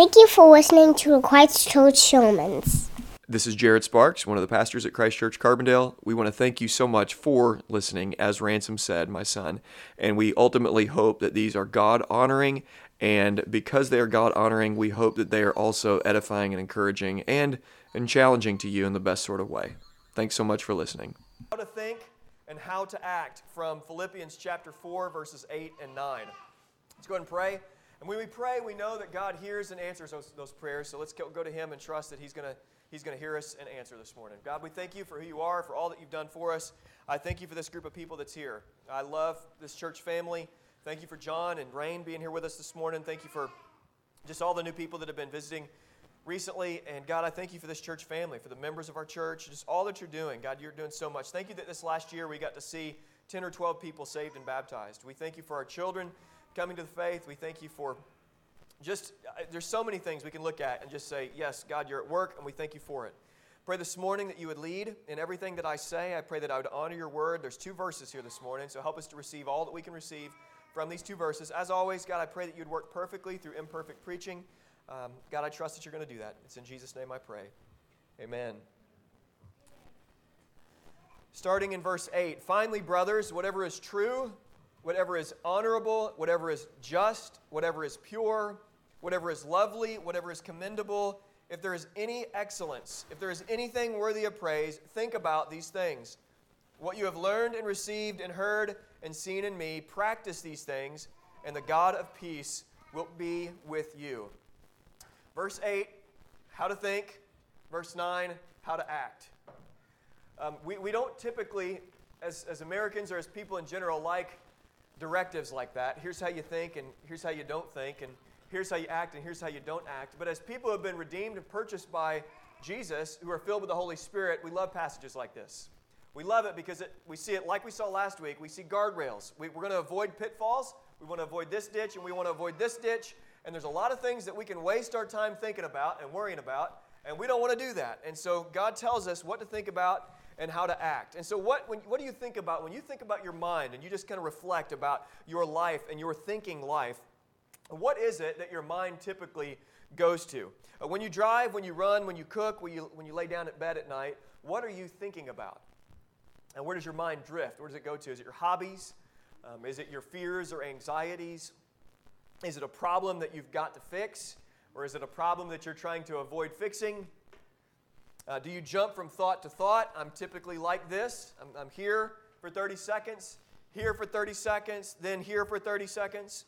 Thank you for listening to Christ Church Sermons. This is Jared Sparks, one of the pastors at Christ Church Carbondale. We want to thank you so much for listening, as Ransom said, my son. And we ultimately hope that these are God honoring. And because they are God honoring, we hope that they are also edifying and encouraging and, and challenging to you in the best sort of way. Thanks so much for listening. How to think and how to act from Philippians chapter 4, verses 8 and 9. Let's go ahead and pray. And when we pray, we know that God hears and answers those, those prayers. So let's go, go to Him and trust that He's going to He's going to hear us and answer this morning. God, we thank you for who you are, for all that you've done for us. I thank you for this group of people that's here. I love this church family. Thank you for John and Rain being here with us this morning. Thank you for just all the new people that have been visiting recently. And God, I thank you for this church family, for the members of our church, just all that you're doing. God, you're doing so much. Thank you that this last year we got to see 10 or 12 people saved and baptized. We thank you for our children coming to the faith. We thank you for just, uh, there's so many things we can look at and just say, Yes, God, you're at work, and we thank you for it. Pray this morning that you would lead in everything that I say. I pray that I would honor your word. There's two verses here this morning, so help us to receive all that we can receive from these two verses. As always, God, I pray that you'd work perfectly through imperfect preaching. Um, God, I trust that you're going to do that. It's in Jesus' name I pray. Amen. Starting in verse 8 Finally, brothers, whatever is true, whatever is honorable, whatever is just, whatever is pure, whatever is lovely, whatever is commendable, if there is any excellence, if there is anything worthy of praise, think about these things. What you have learned and received and heard and seen in me, practice these things, and the God of peace will be with you. Verse 8, how to think. Verse 9, how to act. Um, we, we don't typically, as, as Americans or as people in general, like directives like that. Here's how you think, and here's how you don't think. And here's how you act and here's how you don't act. But as people who have been redeemed and purchased by Jesus, who are filled with the Holy Spirit, we love passages like this. We love it because it, we see it like we saw last week. We see guardrails. We, we're going to avoid pitfalls. We want to avoid this ditch and we want to avoid this ditch. And there's a lot of things that we can waste our time thinking about and worrying about, and we don't want to do that. And so God tells us what to think about and how to act. And so, what, when, what do you think about when you think about your mind and you just kind of reflect about your life and your thinking life? What is it that your mind typically goes to? Uh, when you drive, when you run, when you cook, when you, when you lay down at bed at night, what are you thinking about? And where does your mind drift? Where does it go to? Is it your hobbies? Um, is it your fears or anxieties? Is it a problem that you've got to fix? Or is it a problem that you're trying to avoid fixing? Uh, do you jump from thought to thought? I'm typically like this. I'm, I'm here for 30 seconds, here for 30 seconds, then here for 30 seconds.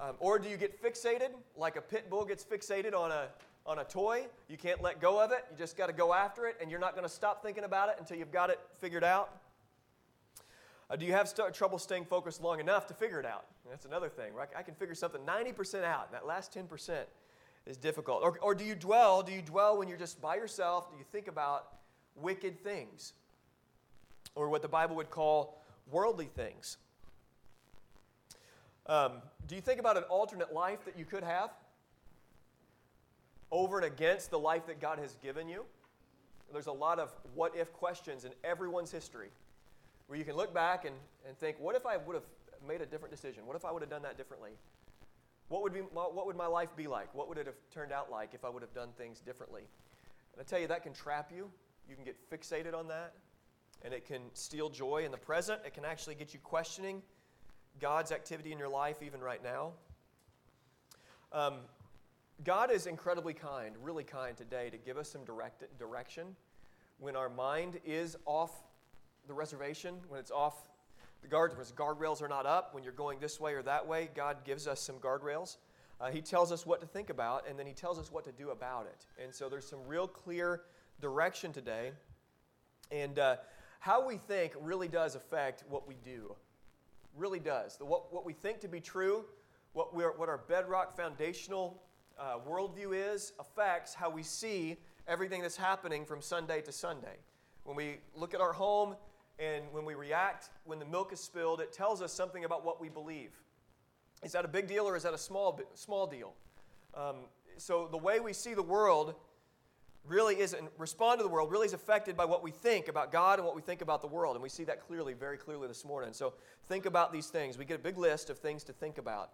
Um, or do you get fixated, like a pit bull gets fixated on a, on a toy? You can't let go of it. You just got to go after it, and you're not going to stop thinking about it until you've got it figured out. Uh, do you have st- trouble staying focused long enough to figure it out? That's another thing, right? I can figure something 90% out, that last 10% is difficult. Or, or do you dwell? Do you dwell when you're just by yourself? Do you think about wicked things? Or what the Bible would call worldly things? Um, do you think about an alternate life that you could have over and against the life that God has given you? There's a lot of what if questions in everyone's history where you can look back and, and think, what if I would have made a different decision? What if I would have done that differently? What would, be, what would my life be like? What would it have turned out like if I would have done things differently? And I tell you, that can trap you. You can get fixated on that, and it can steal joy in the present. It can actually get you questioning God's activity in your life even right now. Um, God is incredibly kind, really kind today to give us some direct, direction when our mind is off the reservation, when it's off the guardrails are not up, when you're going this way or that way. God gives us some guardrails. Uh, he tells us what to think about, and then He tells us what to do about it. And so there's some real clear direction today. And uh, how we think really does affect what we do really does. The, what, what we think to be true, what, we're, what our bedrock foundational uh, worldview is, affects how we see everything that's happening from Sunday to Sunday. When we look at our home and when we react, when the milk is spilled, it tells us something about what we believe. Is that a big deal or is that a small, small deal? Um, so the way we see the world really isn't respond to the world really is affected by what we think about God and what we think about the world. And we see that clearly, very clearly this morning. So think about these things. We get a big list of things to think about.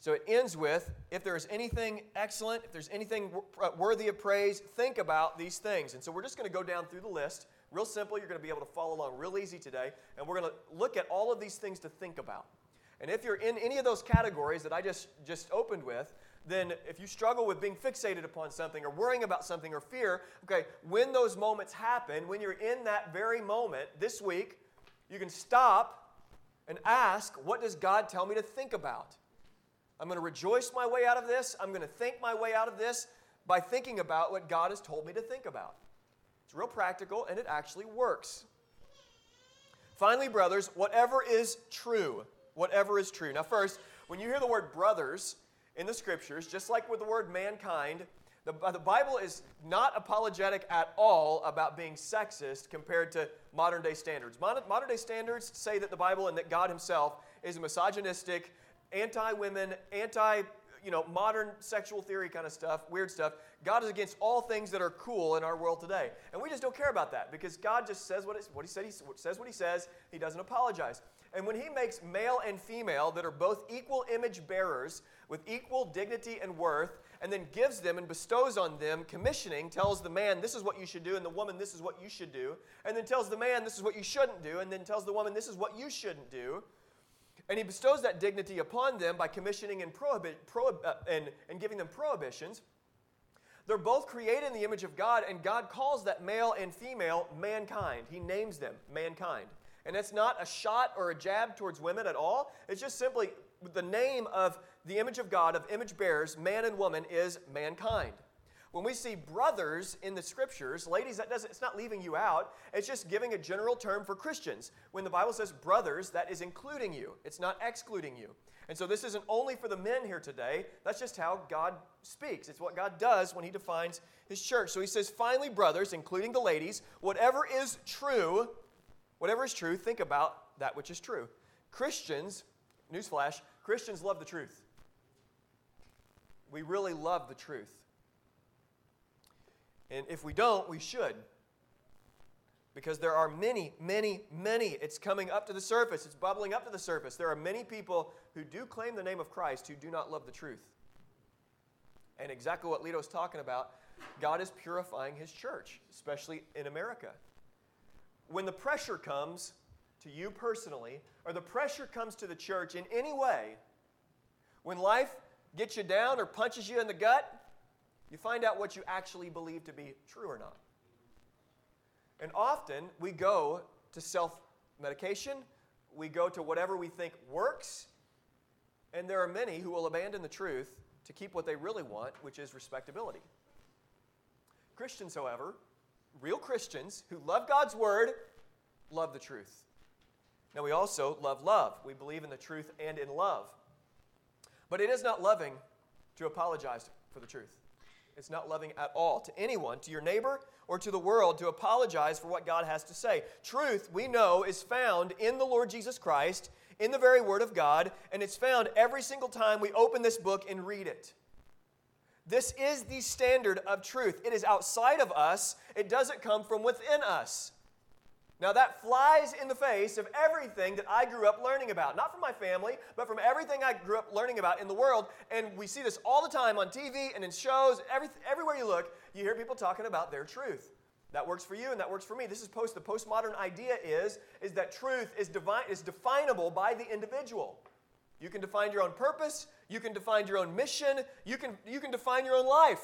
So it ends with if there's anything excellent, if there's anything uh, worthy of praise, think about these things. And so we're just going to go down through the list. Real simple. You're going to be able to follow along real easy today. And we're going to look at all of these things to think about. And if you're in any of those categories that I just, just opened with, then if you struggle with being fixated upon something or worrying about something or fear, okay, when those moments happen, when you're in that very moment this week, you can stop and ask, what does God tell me to think about? I'm going to rejoice my way out of this. I'm going to think my way out of this by thinking about what God has told me to think about. It's real practical and it actually works. Finally, brothers, whatever is true, whatever is true. Now, first, when you hear the word brothers in the scriptures, just like with the word mankind, the, the Bible is not apologetic at all about being sexist compared to modern day standards. Modern, modern day standards say that the Bible and that God Himself is misogynistic, anti women, anti you know, modern sexual theory kind of stuff, weird stuff. God is against all things that are cool in our world today. And we just don't care about that because God just says what, what he said, he says what he says. He doesn't apologize. And when he makes male and female that are both equal image bearers with equal dignity and worth, and then gives them and bestows on them commissioning, tells the man, this is what you should do, and the woman, this is what you should do, and then tells the man, this is what you shouldn't do, and then tells the woman, this is what you shouldn't do. And he bestows that dignity upon them by commissioning and, prohibi- prohib- uh, and, and giving them prohibitions. They're both created in the image of God, and God calls that male and female mankind. He names them mankind. And that's not a shot or a jab towards women at all. It's just simply the name of the image of God, of image bearers, man and woman, is mankind. When we see brothers in the scriptures, ladies, that doesn't, it's not leaving you out. It's just giving a general term for Christians. When the Bible says brothers, that is including you, it's not excluding you. And so this isn't only for the men here today. That's just how God speaks. It's what God does when He defines His church. So He says, finally, brothers, including the ladies, whatever is true, whatever is true, think about that which is true. Christians, newsflash, Christians love the truth. We really love the truth. And if we don't, we should. Because there are many, many, many. It's coming up to the surface, it's bubbling up to the surface. There are many people who do claim the name of Christ who do not love the truth. And exactly what Lito's talking about, God is purifying his church, especially in America. When the pressure comes to you personally, or the pressure comes to the church in any way, when life gets you down or punches you in the gut, you find out what you actually believe to be true or not. And often we go to self medication, we go to whatever we think works, and there are many who will abandon the truth to keep what they really want, which is respectability. Christians, however, real Christians who love God's word, love the truth. Now, we also love love. We believe in the truth and in love. But it is not loving to apologize for the truth. It's not loving at all to anyone, to your neighbor or to the world, to apologize for what God has to say. Truth, we know, is found in the Lord Jesus Christ, in the very Word of God, and it's found every single time we open this book and read it. This is the standard of truth. It is outside of us, it doesn't come from within us. Now, that flies in the face of everything that I grew up learning about. Not from my family, but from everything I grew up learning about in the world. And we see this all the time on TV and in shows. Every, everywhere you look, you hear people talking about their truth. That works for you and that works for me. This is post the postmodern idea is, is that truth is, divine, is definable by the individual. You can define your own purpose, you can define your own mission, you can, you can define your own life.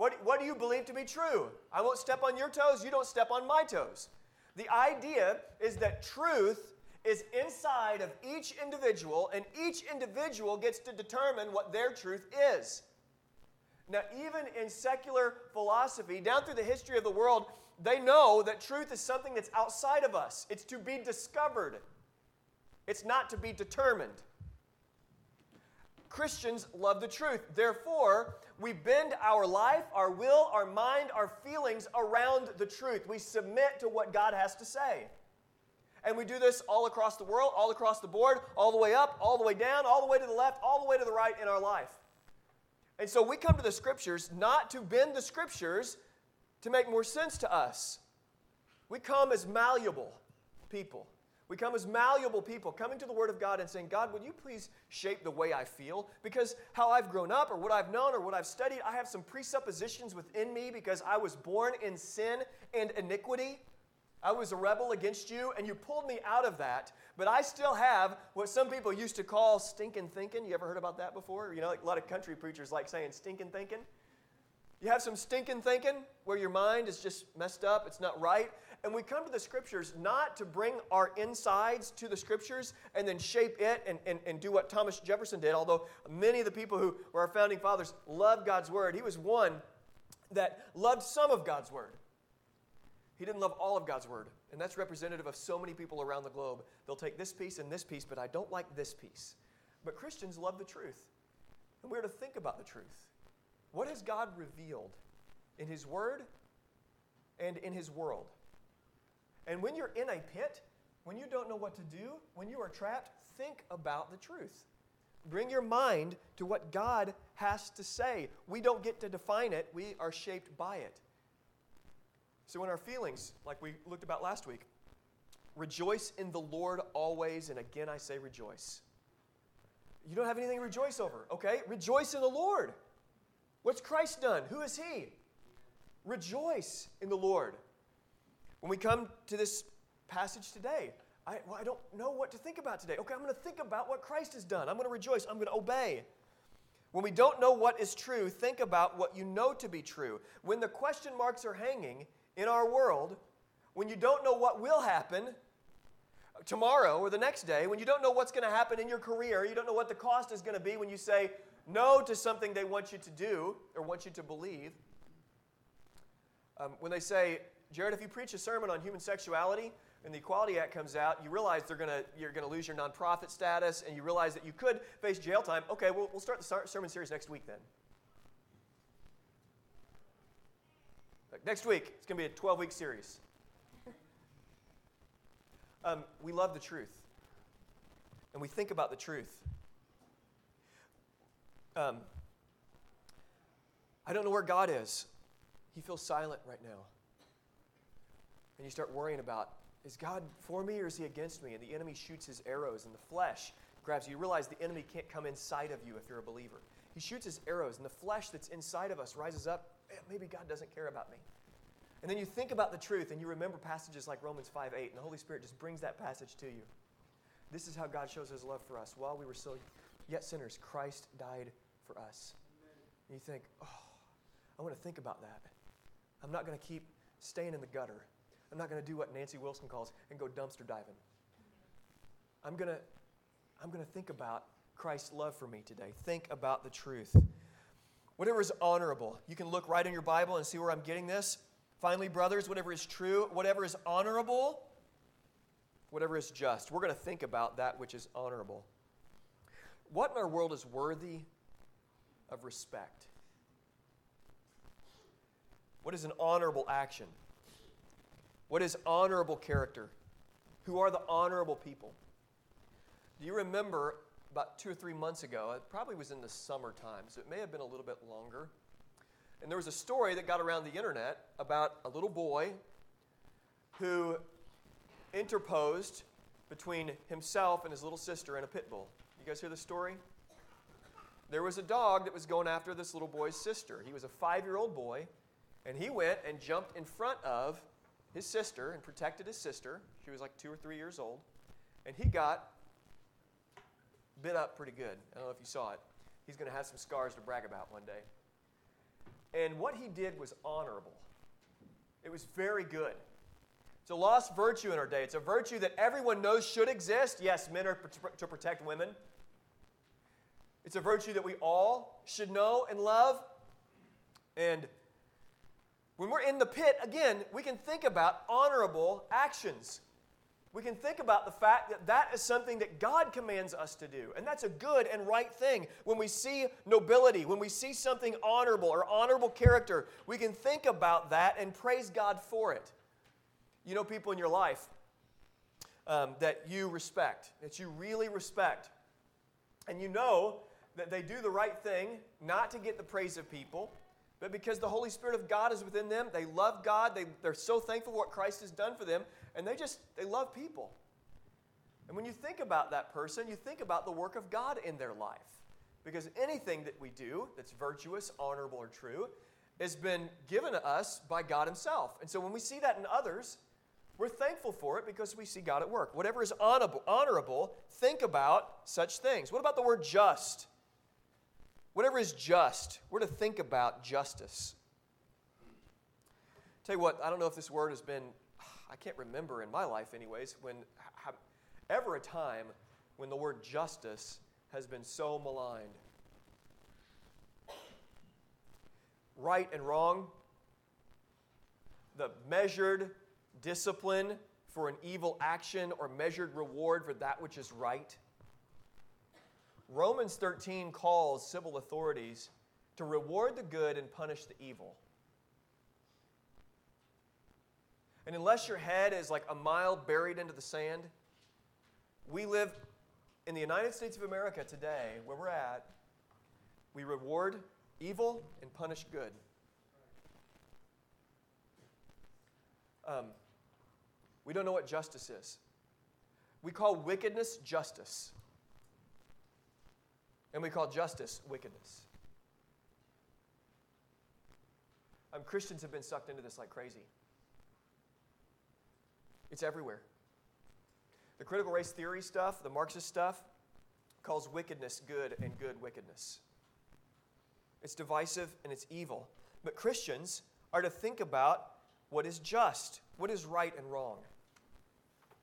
What, what do you believe to be true? I won't step on your toes, you don't step on my toes. The idea is that truth is inside of each individual, and each individual gets to determine what their truth is. Now, even in secular philosophy, down through the history of the world, they know that truth is something that's outside of us. It's to be discovered, it's not to be determined. Christians love the truth. Therefore, we bend our life, our will, our mind, our feelings around the truth. We submit to what God has to say. And we do this all across the world, all across the board, all the way up, all the way down, all the way to the left, all the way to the right in our life. And so we come to the scriptures not to bend the scriptures to make more sense to us. We come as malleable people. We come as malleable people, coming to the Word of God and saying, God, would you please shape the way I feel? Because how I've grown up, or what I've known, or what I've studied, I have some presuppositions within me because I was born in sin and iniquity. I was a rebel against you, and you pulled me out of that. But I still have what some people used to call stinking thinking. You ever heard about that before? You know, like a lot of country preachers like saying stinking thinking. You have some stinking thinking where your mind is just messed up, it's not right. And we come to the scriptures not to bring our insides to the scriptures and then shape it and, and, and do what Thomas Jefferson did, although many of the people who were our founding fathers loved God's word. He was one that loved some of God's word. He didn't love all of God's word. And that's representative of so many people around the globe. They'll take this piece and this piece, but I don't like this piece. But Christians love the truth. And we're to think about the truth. What has God revealed in His Word and in His world? And when you're in a pit, when you don't know what to do, when you are trapped, think about the truth. Bring your mind to what God has to say. We don't get to define it, we are shaped by it. So, in our feelings, like we looked about last week, rejoice in the Lord always, and again I say rejoice. You don't have anything to rejoice over, okay? Rejoice in the Lord. What's Christ done? Who is He? Rejoice in the Lord. When we come to this passage today, I, well, I don't know what to think about today. Okay, I'm going to think about what Christ has done. I'm going to rejoice. I'm going to obey. When we don't know what is true, think about what you know to be true. When the question marks are hanging in our world, when you don't know what will happen tomorrow or the next day, when you don't know what's going to happen in your career, you don't know what the cost is going to be when you say, no to something they want you to do or want you to believe. Um, when they say, Jared, if you preach a sermon on human sexuality and the Equality Act comes out, you realize they're gonna, you're going to lose your nonprofit status and you realize that you could face jail time. Okay, we'll, we'll start the sermon series next week then. Next week, it's going to be a 12 week series. Um, we love the truth, and we think about the truth. Um, I don't know where God is. He feels silent right now. And you start worrying about is God for me or is he against me? And the enemy shoots his arrows, and the flesh grabs you. You realize the enemy can't come inside of you if you're a believer. He shoots his arrows, and the flesh that's inside of us rises up. Maybe God doesn't care about me. And then you think about the truth, and you remember passages like Romans 5 8, and the Holy Spirit just brings that passage to you. This is how God shows his love for us. While we were still yet sinners, Christ died for us. And you think, oh, I want to think about that. I'm not going to keep staying in the gutter. I'm not going to do what Nancy Wilson calls and go dumpster diving. I'm going to I'm going to think about Christ's love for me today. Think about the truth. Whatever is honorable. You can look right in your Bible and see where I'm getting this. Finally, brothers, whatever is true, whatever is honorable, whatever is just. We're going to think about that which is honorable. What in our world is worthy of respect? What is an honorable action? What is honorable character? Who are the honorable people? Do you remember about two or three months ago? It probably was in the summertime, so it may have been a little bit longer. And there was a story that got around the internet about a little boy who interposed between himself and his little sister in a pit bull. You guys hear the story? There was a dog that was going after this little boy's sister. He was a five year old boy, and he went and jumped in front of his sister and protected his sister. She was like two or three years old. And he got bit up pretty good. I don't know if you saw it. He's going to have some scars to brag about one day. And what he did was honorable, it was very good. It's a lost virtue in our day. It's a virtue that everyone knows should exist. Yes, men are to protect women. It's a virtue that we all should know and love. And when we're in the pit, again, we can think about honorable actions. We can think about the fact that that is something that God commands us to do. And that's a good and right thing. When we see nobility, when we see something honorable or honorable character, we can think about that and praise God for it. You know people in your life um, that you respect, that you really respect. And you know that they do the right thing, not to get the praise of people, but because the Holy Spirit of God is within them. They love God. They, they're so thankful for what Christ has done for them, and they just, they love people. And when you think about that person, you think about the work of God in their life. Because anything that we do that's virtuous, honorable, or true has been given to us by God Himself. And so when we see that in others, we're thankful for it because we see God at work. Whatever is honorable, honorable, think about such things. What about the word just? Whatever is just, we're to think about justice. Tell you what, I don't know if this word has been, I can't remember in my life, anyways, when ever a time when the word justice has been so maligned. Right and wrong, the measured discipline for an evil action or measured reward for that which is right. Romans 13 calls civil authorities to reward the good and punish the evil. And unless your head is like a mile buried into the sand, we live in the United States of America today, where we're at, we reward evil and punish good. Um, we don't know what justice is. We call wickedness justice, and we call justice wickedness. Um, Christians have been sucked into this like crazy. It's everywhere. The critical race theory stuff, the Marxist stuff, calls wickedness good and good wickedness. It's divisive and it's evil. But Christians are to think about what is just, what is right and wrong.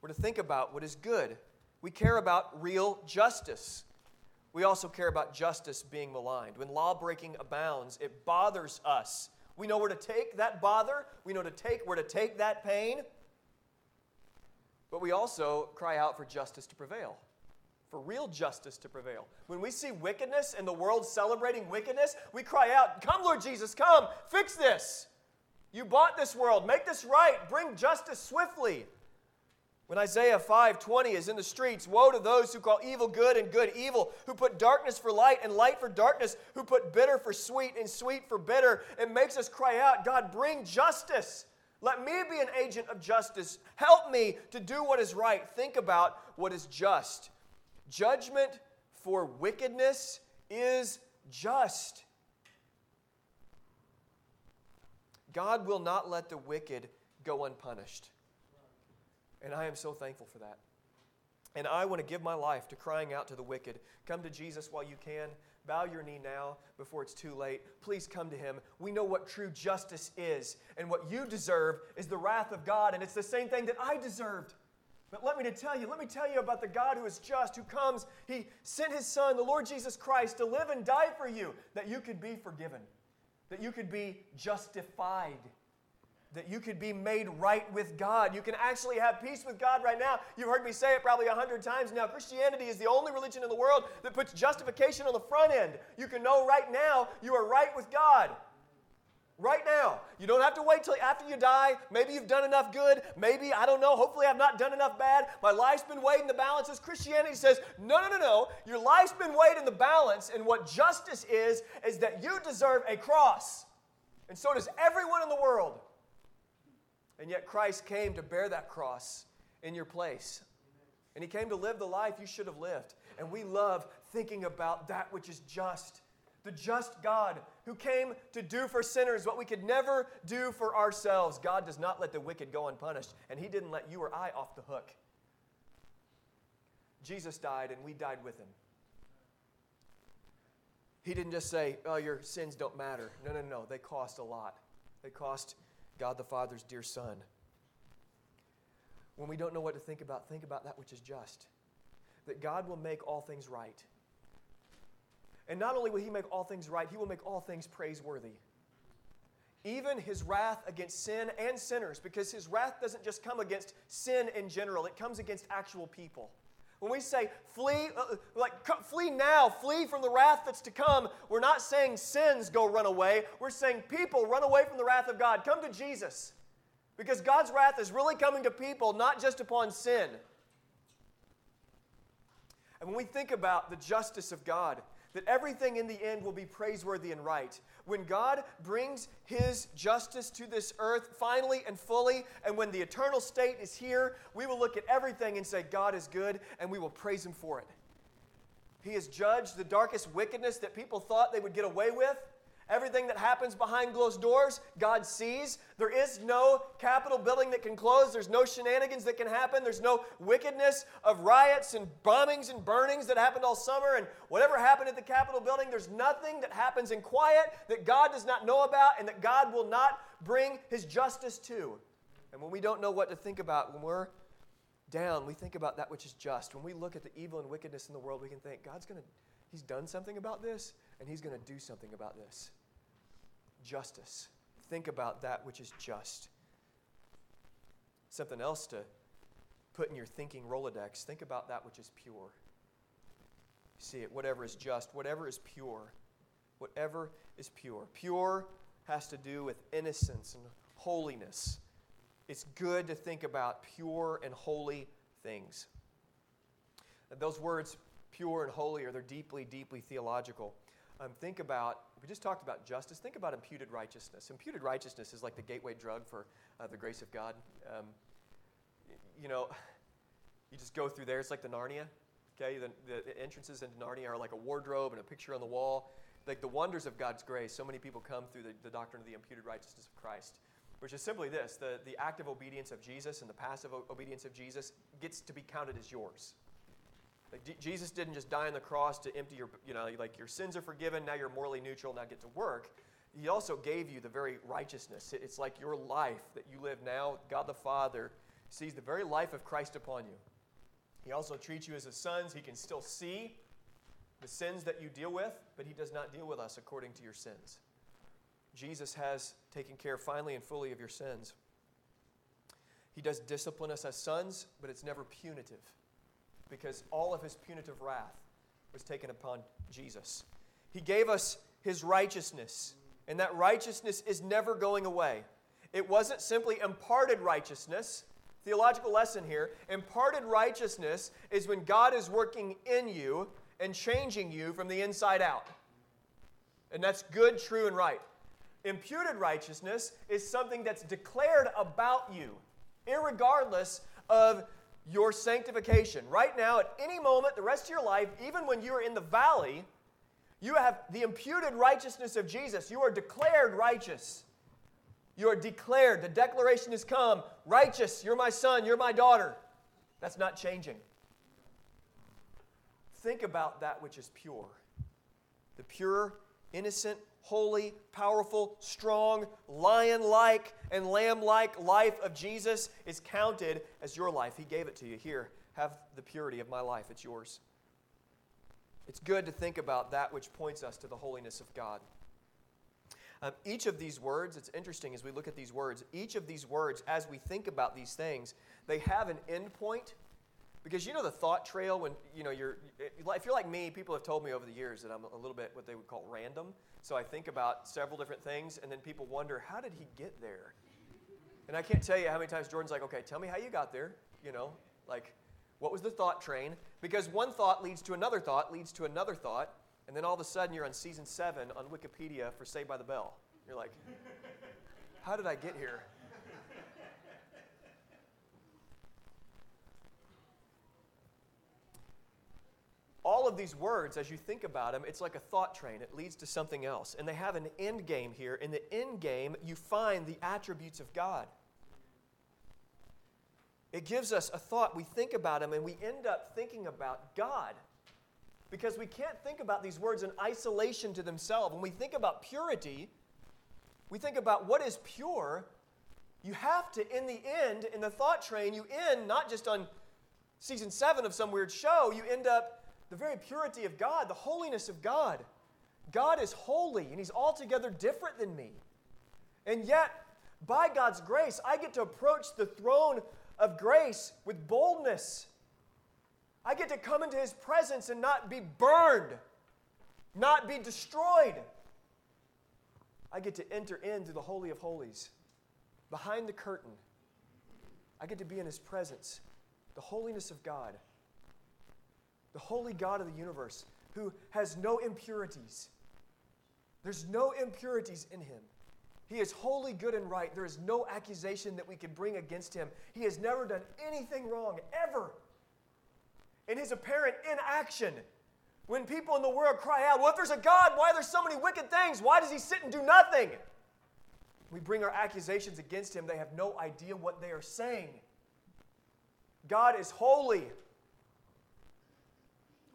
We're to think about what is good. We care about real justice. We also care about justice being maligned. When law breaking abounds, it bothers us. We know where to take that bother, we know to take where to take that pain, but we also cry out for justice to prevail, for real justice to prevail. When we see wickedness and the world celebrating wickedness, we cry out, Come, Lord Jesus, come, fix this. You bought this world, make this right, bring justice swiftly. When Isaiah 5:20 is in the streets, woe to those who call evil good and good evil, who put darkness for light and light for darkness, who put bitter for sweet and sweet for bitter. It makes us cry out, God, bring justice. Let me be an agent of justice. Help me to do what is right. Think about what is just. Judgment for wickedness is just. God will not let the wicked go unpunished. And I am so thankful for that. And I want to give my life to crying out to the wicked. Come to Jesus while you can. Bow your knee now before it's too late. Please come to him. We know what true justice is, and what you deserve is the wrath of God, and it's the same thing that I deserved. But let me to tell you, let me tell you about the God who is just, who comes. He sent his son, the Lord Jesus Christ, to live and die for you, that you could be forgiven, that you could be justified that you could be made right with God. You can actually have peace with God right now. You've heard me say it probably a hundred times now. Christianity is the only religion in the world that puts justification on the front end. You can know right now you are right with God. Right now. You don't have to wait till after you die. Maybe you've done enough good. Maybe, I don't know. Hopefully, I've not done enough bad. My life's been weighed in the balances. Christianity says, no, no, no, no. Your life's been weighed in the balance. And what justice is, is that you deserve a cross. And so does everyone in the world. And yet Christ came to bear that cross in your place. And he came to live the life you should have lived. And we love thinking about that which is just. The just God who came to do for sinners what we could never do for ourselves. God does not let the wicked go unpunished, and he didn't let you or I off the hook. Jesus died, and we died with him. He didn't just say, Oh, your sins don't matter. No, no, no. They cost a lot. They cost God the Father's dear Son. When we don't know what to think about, think about that which is just. That God will make all things right. And not only will He make all things right, He will make all things praiseworthy. Even His wrath against sin and sinners, because His wrath doesn't just come against sin in general, it comes against actual people. When we say flee, uh, uh like flee now, flee from the wrath that's to come, we're not saying sins go run away. We're saying people run away from the wrath of God. Come to Jesus. Because God's wrath is really coming to people, not just upon sin. And when we think about the justice of God, that everything in the end will be praiseworthy and right. When God brings His justice to this earth finally and fully, and when the eternal state is here, we will look at everything and say, God is good, and we will praise Him for it. He has judged the darkest wickedness that people thought they would get away with. Everything that happens behind closed doors, God sees. There is no Capitol building that can close. There's no shenanigans that can happen. There's no wickedness of riots and bombings and burnings that happened all summer. And whatever happened at the Capitol building, there's nothing that happens in quiet that God does not know about and that God will not bring his justice to. And when we don't know what to think about, when we're down, we think about that which is just. When we look at the evil and wickedness in the world, we can think, God's going to, He's done something about this, and He's going to do something about this justice. Think about that which is just. Something else to put in your thinking Rolodex think about that which is pure. See it, whatever is just, whatever is pure, whatever is pure. Pure has to do with innocence and holiness. It's good to think about pure and holy things. Those words, pure and holy, are they're deeply, deeply theological. Um, think about, we just talked about justice. Think about imputed righteousness. Imputed righteousness is like the gateway drug for uh, the grace of God. Um, you know, you just go through there. It's like the Narnia. Okay, the, the entrances into Narnia are like a wardrobe and a picture on the wall. Like the wonders of God's grace. So many people come through the, the doctrine of the imputed righteousness of Christ, which is simply this the, the active obedience of Jesus and the passive obedience of Jesus gets to be counted as yours. Like D- Jesus didn't just die on the cross to empty your, you know, like your sins are forgiven, now you're morally neutral, now get to work. He also gave you the very righteousness. It's like your life that you live now. God the Father sees the very life of Christ upon you. He also treats you as his sons. He can still see the sins that you deal with, but he does not deal with us according to your sins. Jesus has taken care finally and fully of your sins. He does discipline us as sons, but it's never punitive because all of his punitive wrath was taken upon Jesus. He gave us his righteousness, and that righteousness is never going away. It wasn't simply imparted righteousness. Theological lesson here imparted righteousness is when God is working in you and changing you from the inside out. And that's good, true, and right. Imputed righteousness is something that's declared about you, irregardless of your sanctification. Right now, at any moment, the rest of your life, even when you are in the valley, you have the imputed righteousness of Jesus. You are declared righteous. You are declared. The declaration has come righteous. You're my son. You're my daughter. That's not changing. Think about that which is pure. The pure, innocent, holy, powerful, strong, lion like, and lamb like life of Jesus is counted as your life. He gave it to you. Here, have the purity of my life. It's yours. It's good to think about that which points us to the holiness of God. Um, each of these words, it's interesting as we look at these words, each of these words, as we think about these things, they have an end point because you know the thought trail when you know you're if you're like me people have told me over the years that i'm a little bit what they would call random. So i think about several different things and then people wonder how did he get there? And i can't tell you how many times jordan's like okay tell me how you got there you know? Like what was the thought train? Because one thought leads to another thought leads to another thought and then all of a sudden you're on season seven on wikipedia for saved by the bell. You're like how did i get here all of these words, as you think about them, it's like a thought train. It leads to something else. And they have an end game here. In the end game, you find the attributes of God. It gives us a thought. We think about them and we end up thinking about God. Because we can't think about these words in isolation to themselves. When we think about purity, we think about what is pure. You have to, in the end, in the thought train, you end not just on season seven of some weird show, you end up the very purity of God, the holiness of God. God is holy and He's altogether different than me. And yet, by God's grace, I get to approach the throne of grace with boldness. I get to come into His presence and not be burned, not be destroyed. I get to enter into the Holy of Holies, behind the curtain. I get to be in His presence, the holiness of God the holy God of the universe, who has no impurities. There's no impurities in him. He is wholly good and right. There is no accusation that we can bring against him. He has never done anything wrong, ever. In his apparent inaction, when people in the world cry out, Well, if there's a God, why are there so many wicked things? Why does he sit and do nothing? We bring our accusations against him. They have no idea what they are saying. God is holy.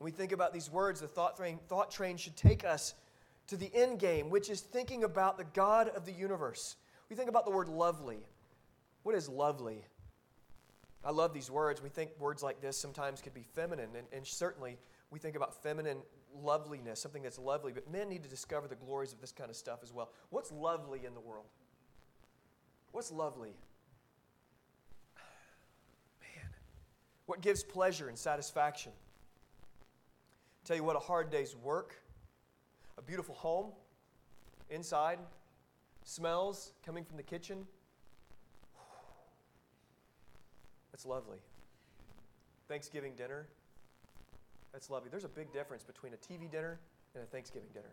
When we think about these words, the thought train, thought train should take us to the end game, which is thinking about the God of the universe. We think about the word lovely. What is lovely? I love these words. We think words like this sometimes could be feminine, and, and certainly we think about feminine loveliness, something that's lovely, but men need to discover the glories of this kind of stuff as well. What's lovely in the world? What's lovely? Man, what gives pleasure and satisfaction? Tell you what, a hard day's work, a beautiful home, inside, smells coming from the kitchen. That's lovely. Thanksgiving dinner, that's lovely. There's a big difference between a TV dinner and a Thanksgiving dinner.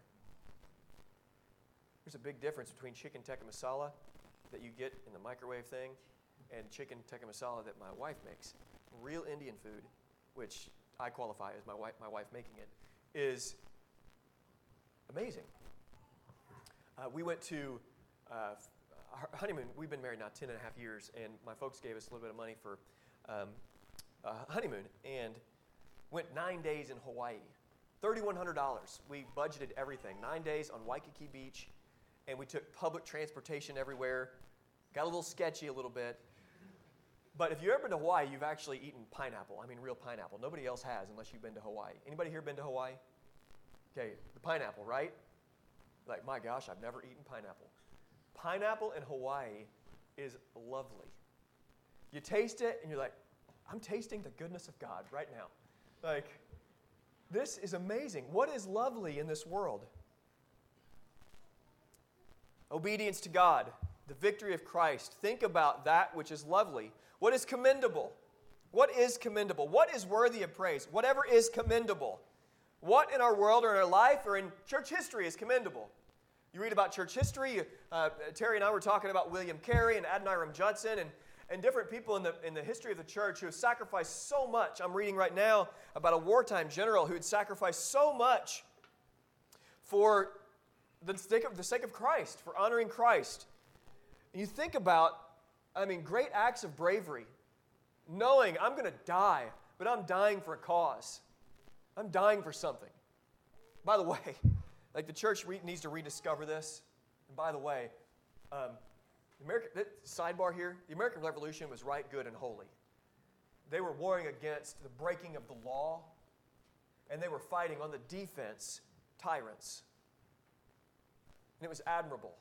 There's a big difference between chicken tikka masala that you get in the microwave thing and chicken tikka masala that my wife makes. Real Indian food, which I qualify as my wife, my wife making it, is amazing. Uh, we went to uh, our honeymoon. We've been married now 10 and a half years, and my folks gave us a little bit of money for um, honeymoon. And Went nine days in Hawaii. $3,100. We budgeted everything. Nine days on Waikiki Beach, and we took public transportation everywhere. Got a little sketchy a little bit. But if you've ever been to Hawaii, you've actually eaten pineapple. I mean, real pineapple. Nobody else has unless you've been to Hawaii. Anybody here been to Hawaii? Okay, the pineapple, right? Like, my gosh, I've never eaten pineapple. Pineapple in Hawaii is lovely. You taste it, and you're like, I'm tasting the goodness of God right now. Like, this is amazing. What is lovely in this world? Obedience to God, the victory of Christ. Think about that which is lovely. What is commendable? What is commendable? What is worthy of praise? Whatever is commendable. What in our world or in our life or in church history is commendable? You read about church history. Uh, Terry and I were talking about William Carey and Adoniram Judson, and and different people in the, in the history of the church who have sacrificed so much. I'm reading right now about a wartime general who had sacrificed so much for the sake of, the sake of Christ, for honoring Christ. And you think about, I mean, great acts of bravery, knowing I'm going to die, but I'm dying for a cause. I'm dying for something. By the way, like the church re- needs to rediscover this. And by the way, um, American, sidebar here the American Revolution was right, good, and holy. They were warring against the breaking of the law, and they were fighting on the defense tyrants. And it was admirable.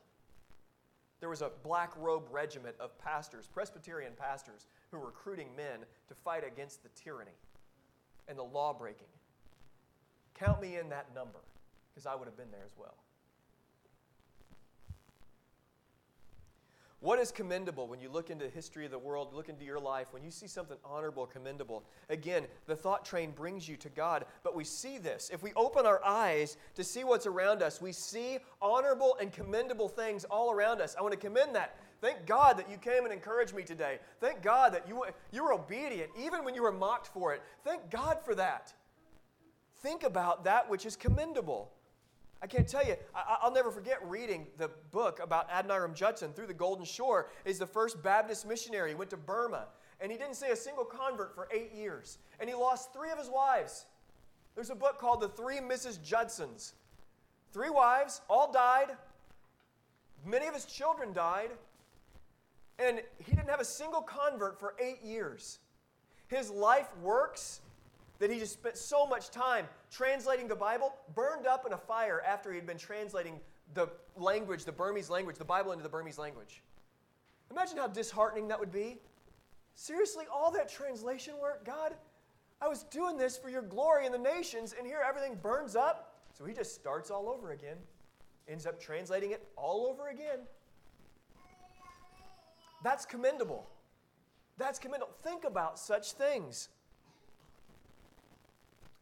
There was a black robe regiment of pastors, Presbyterian pastors, who were recruiting men to fight against the tyranny and the law breaking. Count me in that number, because I would have been there as well. What is commendable when you look into the history of the world, look into your life, when you see something honorable, commendable? Again, the thought train brings you to God, but we see this. If we open our eyes to see what's around us, we see honorable and commendable things all around us. I want to commend that. Thank God that you came and encouraged me today. Thank God that you, you were obedient, even when you were mocked for it. Thank God for that. Think about that which is commendable. I can't tell you, I, will never forget reading the book about Adoniram Judson through the Golden Shore. He's the first Baptist missionary. He went to Burma, and he didn't see a single convert for eight years. And he lost three of his wives. There's a book called The Three Mrs. Judsons. Three wives, all died. Many of his children died. And he didn't have a single convert for eight years. His life works that he just spent so much time translating the Bible, burned up in a fire after he had been translating the language, the Burmese language, the Bible into the Burmese language. Imagine how disheartening that would be. Seriously, all that translation work, God, I was doing this for your glory in the nations, and here everything burns up. So he just starts all over again, ends up translating it all over again. That's commendable. That's commendable. Think about such things.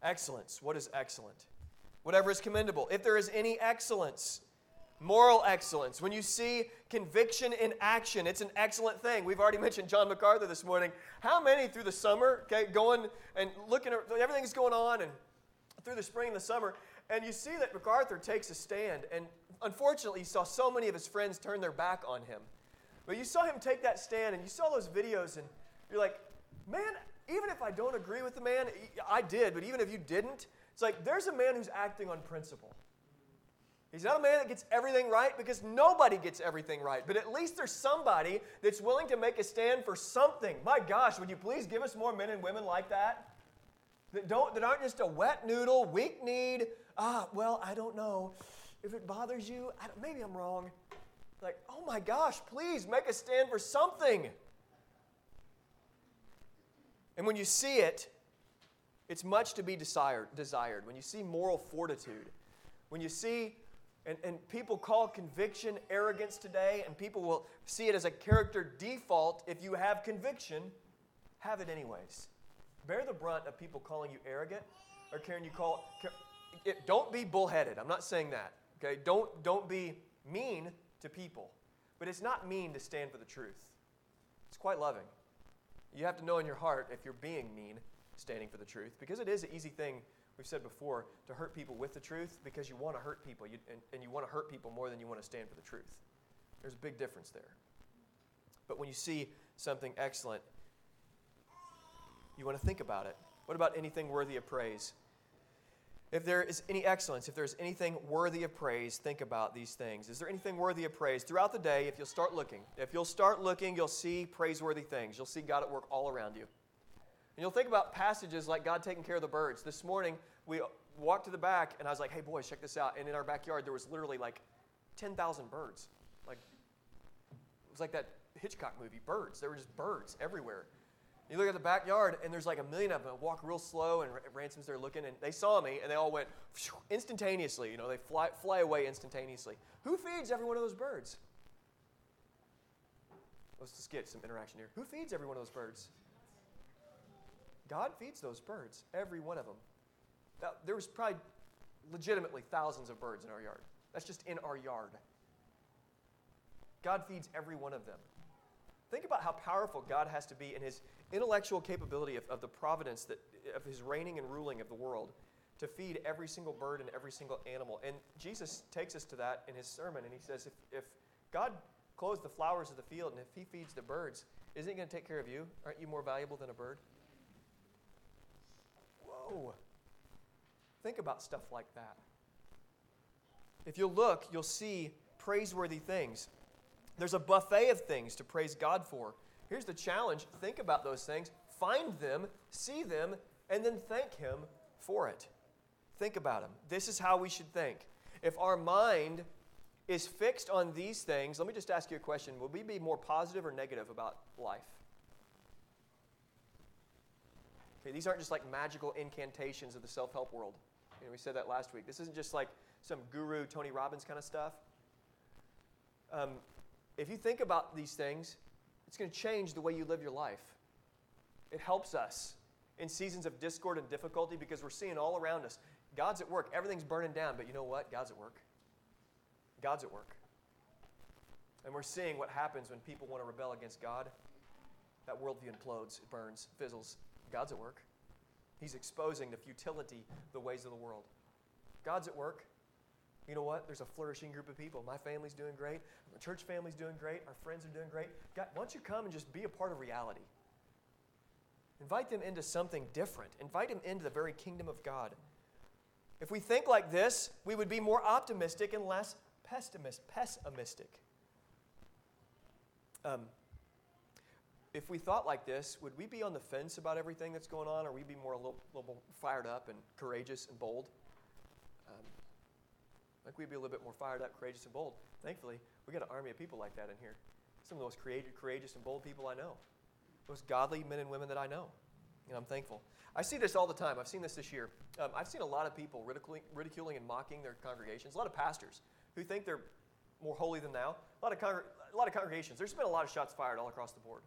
Excellence. What is excellent? whatever is commendable, if there is any excellence, moral excellence, when you see conviction in action, it's an excellent thing. We've already mentioned John MacArthur this morning. How many through the summer, okay, going and looking at everything's going on and through the spring and the summer, and you see that MacArthur takes a stand, and unfortunately, you saw so many of his friends turn their back on him. But you saw him take that stand, and you saw those videos, and you're like, man, even if I don't agree with the man, I did, but even if you didn't, it's like there's a man who's acting on principle. He's not a man that gets everything right because nobody gets everything right. But at least there's somebody that's willing to make a stand for something. My gosh, would you please give us more men and women like that? That, don't, that aren't just a wet noodle, weak kneed. Ah, well, I don't know. If it bothers you, maybe I'm wrong. Like, oh my gosh, please make a stand for something. And when you see it, it's much to be desired. desired. When you see moral fortitude, when you see, and, and people call conviction arrogance today, and people will see it as a character default. If you have conviction, have it anyways. Bear the brunt of people calling you arrogant, or can you call it, don't be bullheaded. I'm not saying that. Okay? Don't, don't be mean to people. But it's not mean to stand for the truth. It's quite loving. You have to know in your heart if you're being mean, standing for the truth, because it is an easy thing, we've said before, to hurt people with the truth because you want to hurt people, you, and, and you want to hurt people more than you want to stand for the truth. There's a big difference there. But when you see something excellent, you want to think about it. What about anything worthy of praise? If there is any excellence, if there's anything worthy of praise, think about these things. Is there anything worthy of praise? Throughout the day, if you'll start looking, if you'll start looking, you'll see praiseworthy things. You'll see God at work all around you. And you'll think about passages like God taking care of the birds. This morning, we walked to the back, and I was like, hey, boys, check this out. And in our backyard, there was literally like 10,000 birds. Like, it was like that Hitchcock movie, Birds. There were just birds everywhere. You look at the backyard, and there's like a million of them. walk real slow, and Ransom's there looking, and they saw me, and they all went instantaneously. You know, they fly, fly away instantaneously. Who feeds every one of those birds? Let's just get some interaction here. Who feeds every one of those birds? God feeds those birds, every one of them. Now, there was probably legitimately thousands of birds in our yard. That's just in our yard. God feeds every one of them. Think about how powerful God has to be in his intellectual capability of, of the providence that, of his reigning and ruling of the world to feed every single bird and every single animal. And Jesus takes us to that in his sermon, and he says, if, if God clothes the flowers of the field and if he feeds the birds, isn't he going to take care of you? Aren't you more valuable than a bird? Whoa. Think about stuff like that. If you look, you'll see praiseworthy things. There's a buffet of things to praise God for. Here's the challenge think about those things, find them, see them, and then thank Him for it. Think about them. This is how we should think. If our mind is fixed on these things, let me just ask you a question. Will we be more positive or negative about life? Okay, these aren't just like magical incantations of the self help world. You know, we said that last week. This isn't just like some guru, Tony Robbins kind of stuff. Um, if you think about these things, it's going to change the way you live your life. It helps us in seasons of discord and difficulty because we're seeing all around us God's at work. Everything's burning down, but you know what? God's at work. God's at work. And we're seeing what happens when people want to rebel against God. That worldview implodes, it burns, fizzles. God's at work. He's exposing the futility, the ways of the world. God's at work you know what? There's a flourishing group of people. My family's doing great. My church family's doing great. Our friends are doing great. God, why don't you come and just be a part of reality? Invite them into something different. Invite them into the very kingdom of God. If we think like this, we would be more optimistic and less pessimist, pessimistic. Um, if we thought like this, would we be on the fence about everything that's going on, or we'd we be more a little, little fired up and courageous and bold? Like we'd be a little bit more fired up, courageous, and bold. Thankfully, we got an army of people like that in here. Some of the most creative, courageous and bold people I know. Most godly men and women that I know. And I'm thankful. I see this all the time. I've seen this this year. Um, I've seen a lot of people ridiculing, ridiculing and mocking their congregations. A lot of pastors who think they're more holy than thou. A lot of, a lot of congregations. There's been a lot of shots fired all across the board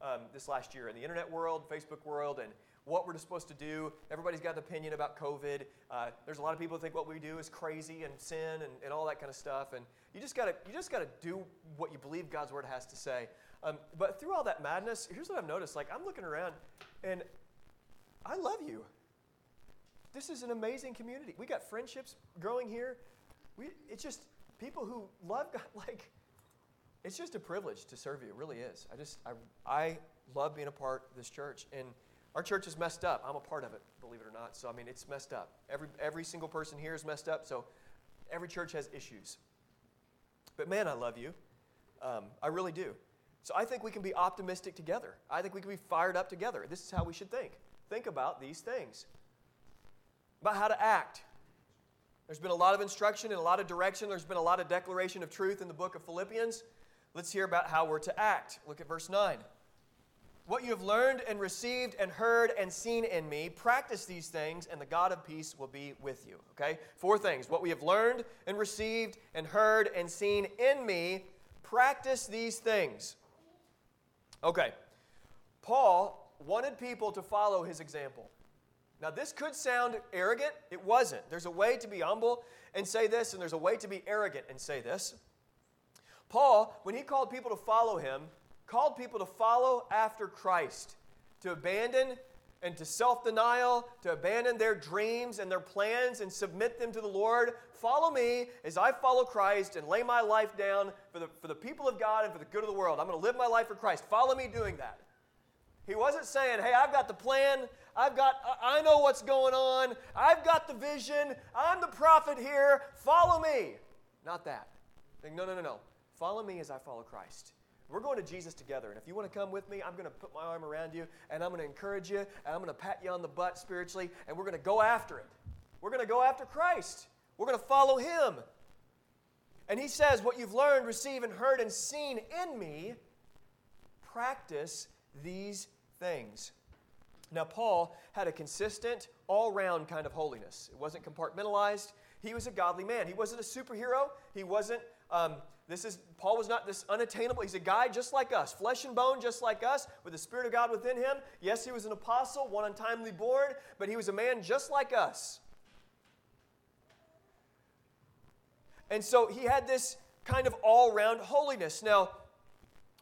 um, this last year in the internet world, Facebook world, and what we're supposed to do. Everybody's got an opinion about COVID. Uh, there's a lot of people who think what we do is crazy and sin and, and all that kind of stuff. And you just gotta you just gotta do what you believe God's word has to say. Um, but through all that madness, here's what I've noticed. Like I'm looking around, and I love you. This is an amazing community. We got friendships growing here. We, it's just people who love God. Like, it's just a privilege to serve you. It really is. I just, I, I love being a part of this church. And our church is messed up. I'm a part of it, believe it or not. So, I mean, it's messed up. Every, every single person here is messed up. So, every church has issues. But man, I love you. Um, I really do. So, I think we can be optimistic together. I think we can be fired up together. This is how we should think. Think about these things about how to act. There's been a lot of instruction and a lot of direction. There's been a lot of declaration of truth in the book of Philippians. Let's hear about how we're to act. Look at verse 9. What you have learned and received and heard and seen in me, practice these things, and the God of peace will be with you. Okay? Four things. What we have learned and received and heard and seen in me, practice these things. Okay. Paul wanted people to follow his example. Now, this could sound arrogant. It wasn't. There's a way to be humble and say this, and there's a way to be arrogant and say this. Paul, when he called people to follow him, called people to follow after Christ, to abandon and to self denial, to abandon their dreams and their plans and submit them to the Lord. Follow me as I follow Christ and lay my life down for the, for the people of God and for the good of the world. I'm going to live my life for Christ. Follow me doing that. He wasn't saying, hey, I've got the plan. I've got, I know what's going on. I've got the vision. I'm the prophet here. Follow me. Not that. no, no, no, no. Follow me as I follow Christ. We're going to Jesus together. And if you want to come with me, I'm going to put my arm around you and I'm going to encourage you and I'm going to pat you on the butt spiritually and we're going to go after it. We're going to go after Christ. We're going to follow him. And he says, What you've learned, received, and heard and seen in me, practice these things. Now, Paul had a consistent, all round kind of holiness. It wasn't compartmentalized. He was a godly man. He wasn't a superhero. He wasn't, um, this is, Paul was not this unattainable. He's a guy just like us, flesh and bone just like us, with the Spirit of God within him. Yes, he was an apostle, one untimely born, but he was a man just like us. And so he had this kind of all round holiness. Now,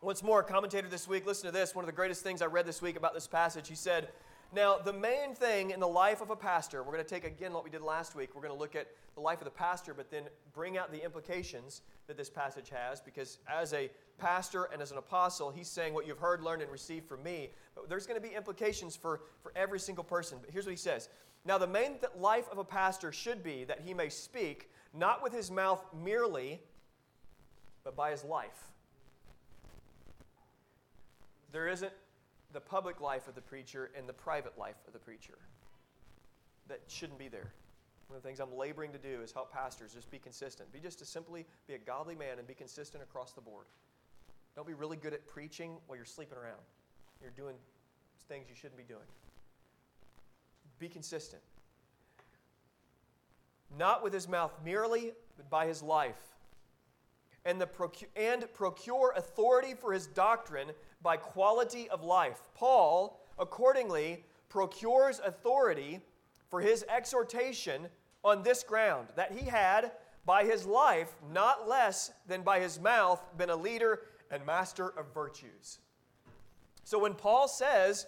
once more, a commentator this week, listen to this. One of the greatest things I read this week about this passage, he said, Now, the main thing in the life of a pastor, we're going to take again what we did last week. We're going to look at the life of the pastor, but then bring out the implications that this passage has, because as a pastor and as an apostle, he's saying what you've heard, learned, and received from me. But there's going to be implications for, for every single person. But here's what he says Now, the main th- life of a pastor should be that he may speak, not with his mouth merely, but by his life there isn't the public life of the preacher and the private life of the preacher. That shouldn't be there. One of the things I'm laboring to do is help pastors just be consistent. Be just to simply be a godly man and be consistent across the board. Don't be really good at preaching while you're sleeping around. You're doing things you shouldn't be doing. Be consistent. Not with his mouth merely, but by his life. And, the and procure authority for his doctrine by quality of life. Paul, accordingly, procures authority for his exhortation on this ground that he had, by his life, not less than by his mouth, been a leader and master of virtues. So when Paul says,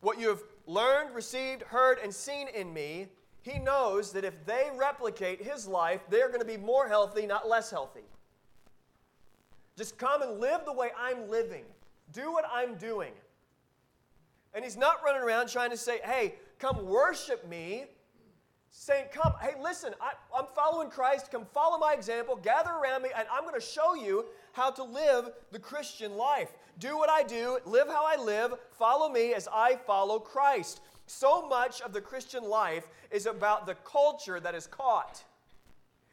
What you have learned, received, heard, and seen in me, he knows that if they replicate his life, they're going to be more healthy, not less healthy. Just come and live the way I'm living. Do what I'm doing. And he's not running around trying to say, hey, come worship me. Saying, come, hey, listen, I, I'm following Christ. Come follow my example. Gather around me, and I'm going to show you how to live the Christian life. Do what I do, live how I live, follow me as I follow Christ. So much of the Christian life is about the culture that is caught.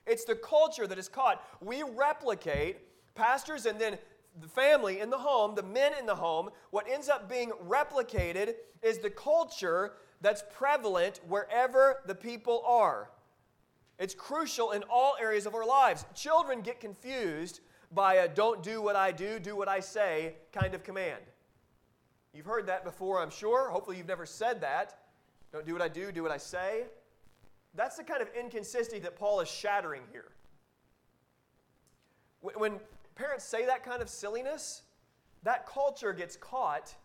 It's the culture that is caught. We replicate pastors and then the family in the home, the men in the home, what ends up being replicated is the culture that's prevalent wherever the people are. It's crucial in all areas of our lives. Children get confused by a don't do what I do, do what I say kind of command. You've heard that before, I'm sure. Hopefully, you've never said that. Don't do what I do, do what I say. That's the kind of inconsistency that Paul is shattering here. When parents say that kind of silliness, that culture gets caught,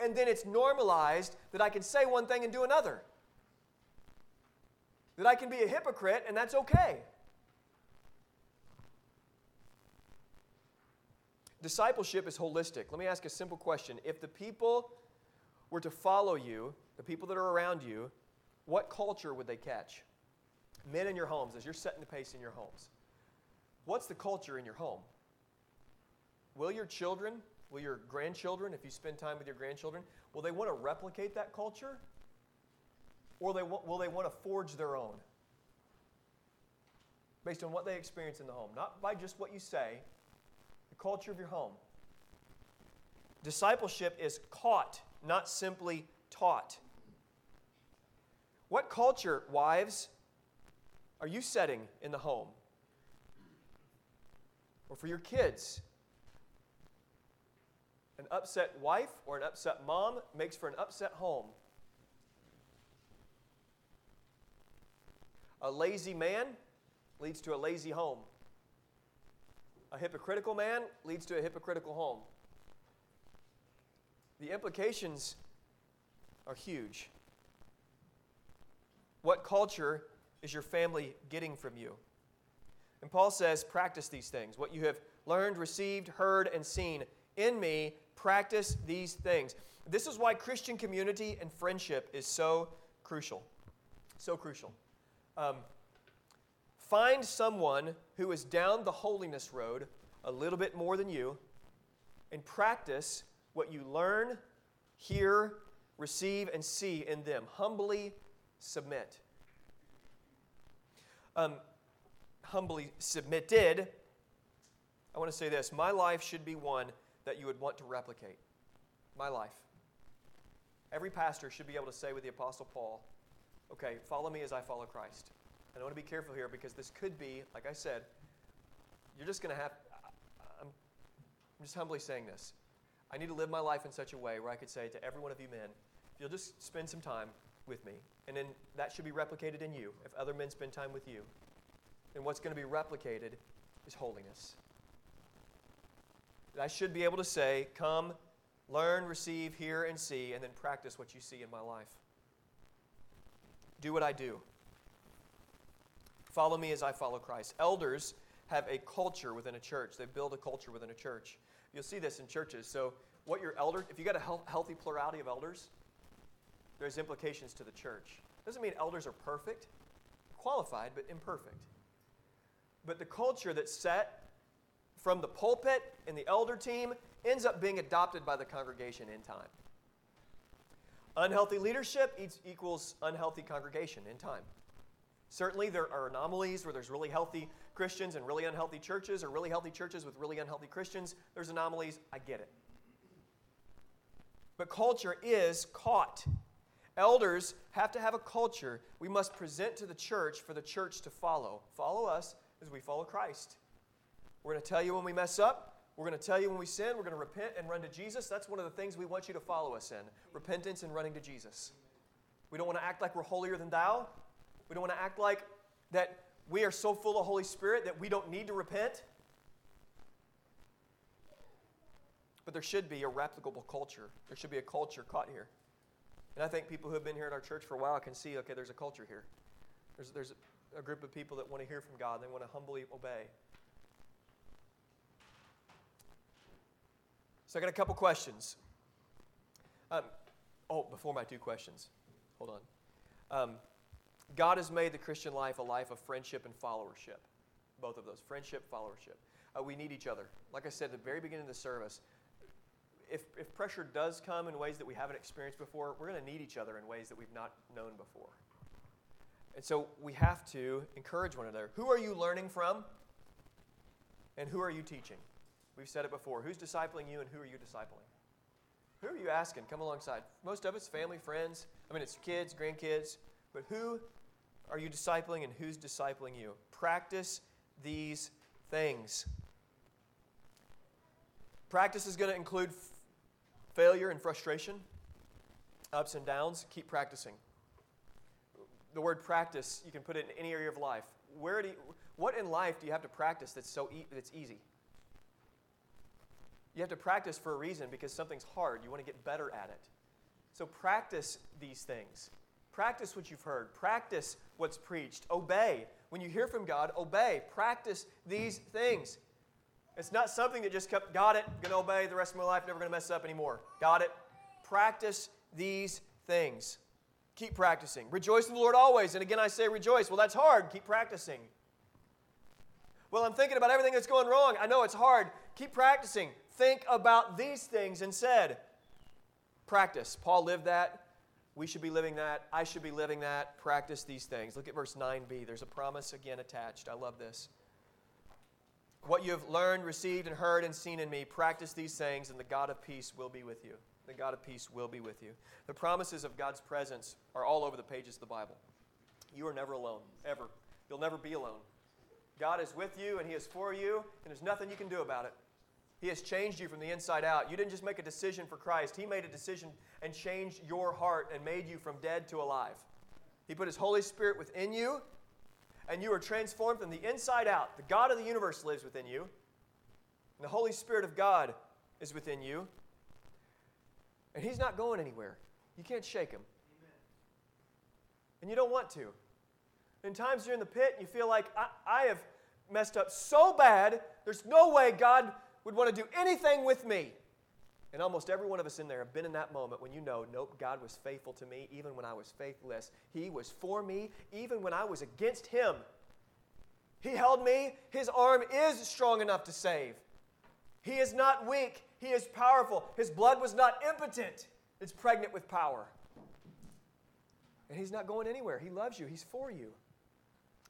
and then it's normalized that I can say one thing and do another. That I can be a hypocrite, and that's okay. Discipleship is holistic. Let me ask a simple question. If the people were to follow you, the people that are around you, what culture would they catch? Men in your homes, as you're setting the pace in your homes. What's the culture in your home? Will your children, will your grandchildren, if you spend time with your grandchildren, will they want to replicate that culture? Or they, will they want to forge their own? Based on what they experience in the home, not by just what you say, the culture of your home. Discipleship is caught, not simply taught. What culture, wives, are you setting in the home? Or for your kids? An upset wife or an upset mom makes for an upset home. A lazy man leads to a lazy home. A hypocritical man leads to a hypocritical home. The implications are huge. What culture is your family getting from you? And Paul says, practice these things. What you have learned, received, heard, and seen in me, practice these things. This is why Christian community and friendship is so crucial. So crucial. Um, find someone who is down the holiness road a little bit more than you and practice what you learn, hear, receive, and see in them. Humbly submit. Um, humbly submitted, I want to say this my life should be one that you would want to replicate. My life. Every pastor should be able to say with the Apostle Paul, okay, follow me as I follow Christ. And I want to be careful here because this could be, like I said, you're just going to have, I'm, I'm just humbly saying this. I need to live my life in such a way where I could say to every one of you men, if you'll just spend some time with me, and then that should be replicated in you. If other men spend time with you, then what's going to be replicated is holiness. I should be able to say, Come, learn, receive, hear, and see, and then practice what you see in my life. Do what I do. Follow me as I follow Christ. Elders have a culture within a church, they build a culture within a church. You'll see this in churches. So, what your elder, if you got a healthy plurality of elders, there's implications to the church. Doesn't mean elders are perfect, qualified, but imperfect. But the culture that's set from the pulpit and the elder team ends up being adopted by the congregation in time. Unhealthy leadership equals unhealthy congregation in time. Certainly, there are anomalies where there's really healthy Christians and really unhealthy churches, or really healthy churches with really unhealthy Christians. There's anomalies. I get it. But culture is caught. Elders have to have a culture we must present to the church for the church to follow. Follow us as we follow Christ. We're going to tell you when we mess up. We're going to tell you when we sin. We're going to repent and run to Jesus. That's one of the things we want you to follow us in repentance and running to Jesus. We don't want to act like we're holier than thou. We don't want to act like that we are so full of Holy Spirit that we don't need to repent. But there should be a replicable culture. There should be a culture caught here. And I think people who have been here at our church for a while can see okay, there's a culture here. There's, there's a group of people that want to hear from God, they want to humbly obey. So I got a couple questions. Um, oh, before my two questions, hold on. Um, God has made the Christian life a life of friendship and followership. Both of those friendship, followership. Uh, we need each other. Like I said at the very beginning of the service, if, if pressure does come in ways that we haven't experienced before, we're going to need each other in ways that we've not known before. And so we have to encourage one another. Who are you learning from? And who are you teaching? We've said it before. Who's discipling you and who are you discipling? Who are you asking? Come alongside. Most of us, family, friends. I mean, it's kids, grandkids. But who are you discipling and who's discipling you? Practice these things. Practice is going to include failure and frustration, ups and downs, keep practicing. The word practice, you can put it in any area of life. Where do you, what in life do you have to practice that's so e- that's easy? You have to practice for a reason because something's hard. You want to get better at it. So practice these things. Practice what you've heard. Practice what's preached. Obey. When you hear from God, obey. Practice these things. It's not something that just kept, got it, gonna obey the rest of my life, never gonna mess up anymore. Got it? Practice these things. Keep practicing. Rejoice in the Lord always. And again, I say rejoice. Well, that's hard. Keep practicing. Well, I'm thinking about everything that's going wrong. I know it's hard. Keep practicing. Think about these things and said, Practice. Paul lived that. We should be living that. I should be living that. Practice these things. Look at verse 9b. There's a promise again attached. I love this. What you have learned, received, and heard and seen in me, practice these things, and the God of peace will be with you. The God of peace will be with you. The promises of God's presence are all over the pages of the Bible. You are never alone, ever. You'll never be alone. God is with you, and He is for you, and there's nothing you can do about it. He has changed you from the inside out. You didn't just make a decision for Christ, He made a decision and changed your heart and made you from dead to alive. He put His Holy Spirit within you, and you are transformed from the inside out. The God of the universe lives within you, and the Holy Spirit of God is within you. And He's not going anywhere. You can't shake Him. And you don't want to. In times you're in the pit and you feel like, I, I have messed up so bad, there's no way God would want to do anything with me. And almost every one of us in there have been in that moment when you know, nope, God was faithful to me even when I was faithless. He was for me even when I was against Him. He held me. His arm is strong enough to save. He is not weak. He is powerful. His blood was not impotent, it's pregnant with power. And He's not going anywhere. He loves you, He's for you.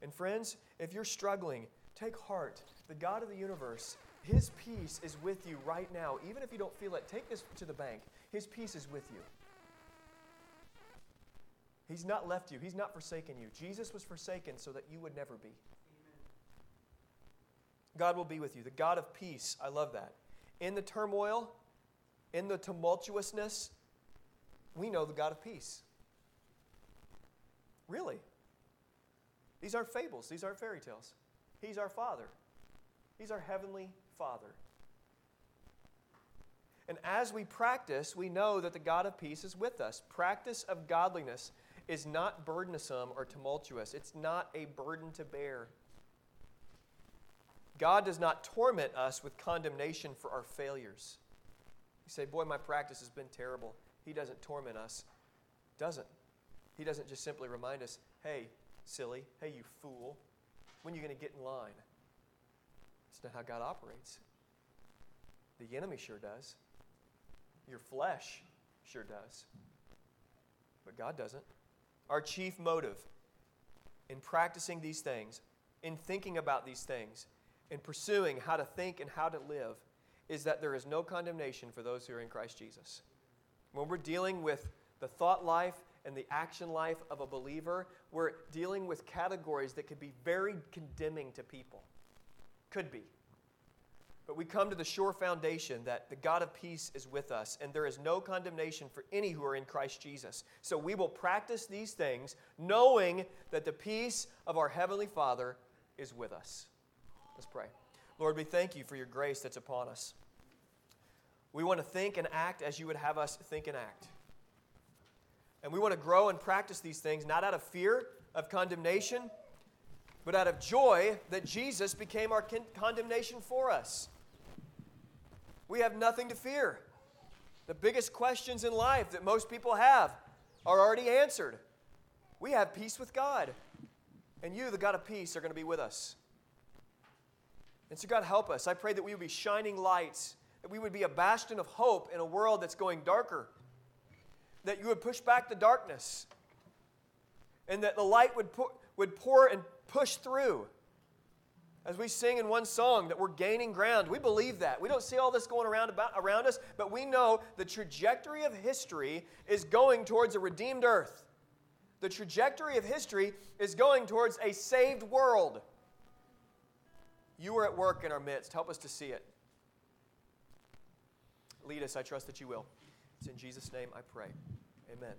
And friends, if you're struggling, take heart. The God of the universe his peace is with you right now. Even if you don't feel it, take this to the bank. His peace is with you. He's not left you, He's not forsaken you. Jesus was forsaken so that you would never be. God will be with you. The God of peace, I love that. In the turmoil, in the tumultuousness, we know the God of peace. Really. These aren't fables, these aren't fairy tales. He's our Father, He's our Heavenly Father. And as we practice, we know that the God of peace is with us. Practice of godliness is not burdensome or tumultuous, it's not a burden to bear. God does not torment us with condemnation for our failures. You say, Boy, my practice has been terrible. He doesn't torment us. Doesn't. He doesn't just simply remind us, Hey, silly, hey, you fool, when are you going to get in line? It's not how God operates. The enemy sure does. Your flesh sure does. But God doesn't. Our chief motive in practicing these things, in thinking about these things, in pursuing how to think and how to live, is that there is no condemnation for those who are in Christ Jesus. When we're dealing with the thought life and the action life of a believer, we're dealing with categories that could be very condemning to people. Could be. But we come to the sure foundation that the God of peace is with us, and there is no condemnation for any who are in Christ Jesus. So we will practice these things, knowing that the peace of our Heavenly Father is with us. Let's pray. Lord, we thank you for your grace that's upon us. We want to think and act as you would have us think and act. And we want to grow and practice these things not out of fear of condemnation but out of joy that Jesus became our con- condemnation for us. We have nothing to fear. The biggest questions in life that most people have are already answered. We have peace with God. And you, the God of peace, are going to be with us. And so, God, help us. I pray that we would be shining lights, that we would be a bastion of hope in a world that's going darker, that you would push back the darkness, and that the light would, pour, would pour and push through. As we sing in one song that we're gaining ground, we believe that. We don't see all this going around about, around us, but we know the trajectory of history is going towards a redeemed earth. The trajectory of history is going towards a saved world. You are at work in our midst. Help us to see it. Lead us, I trust that you will. It's in Jesus' name I pray. Amen.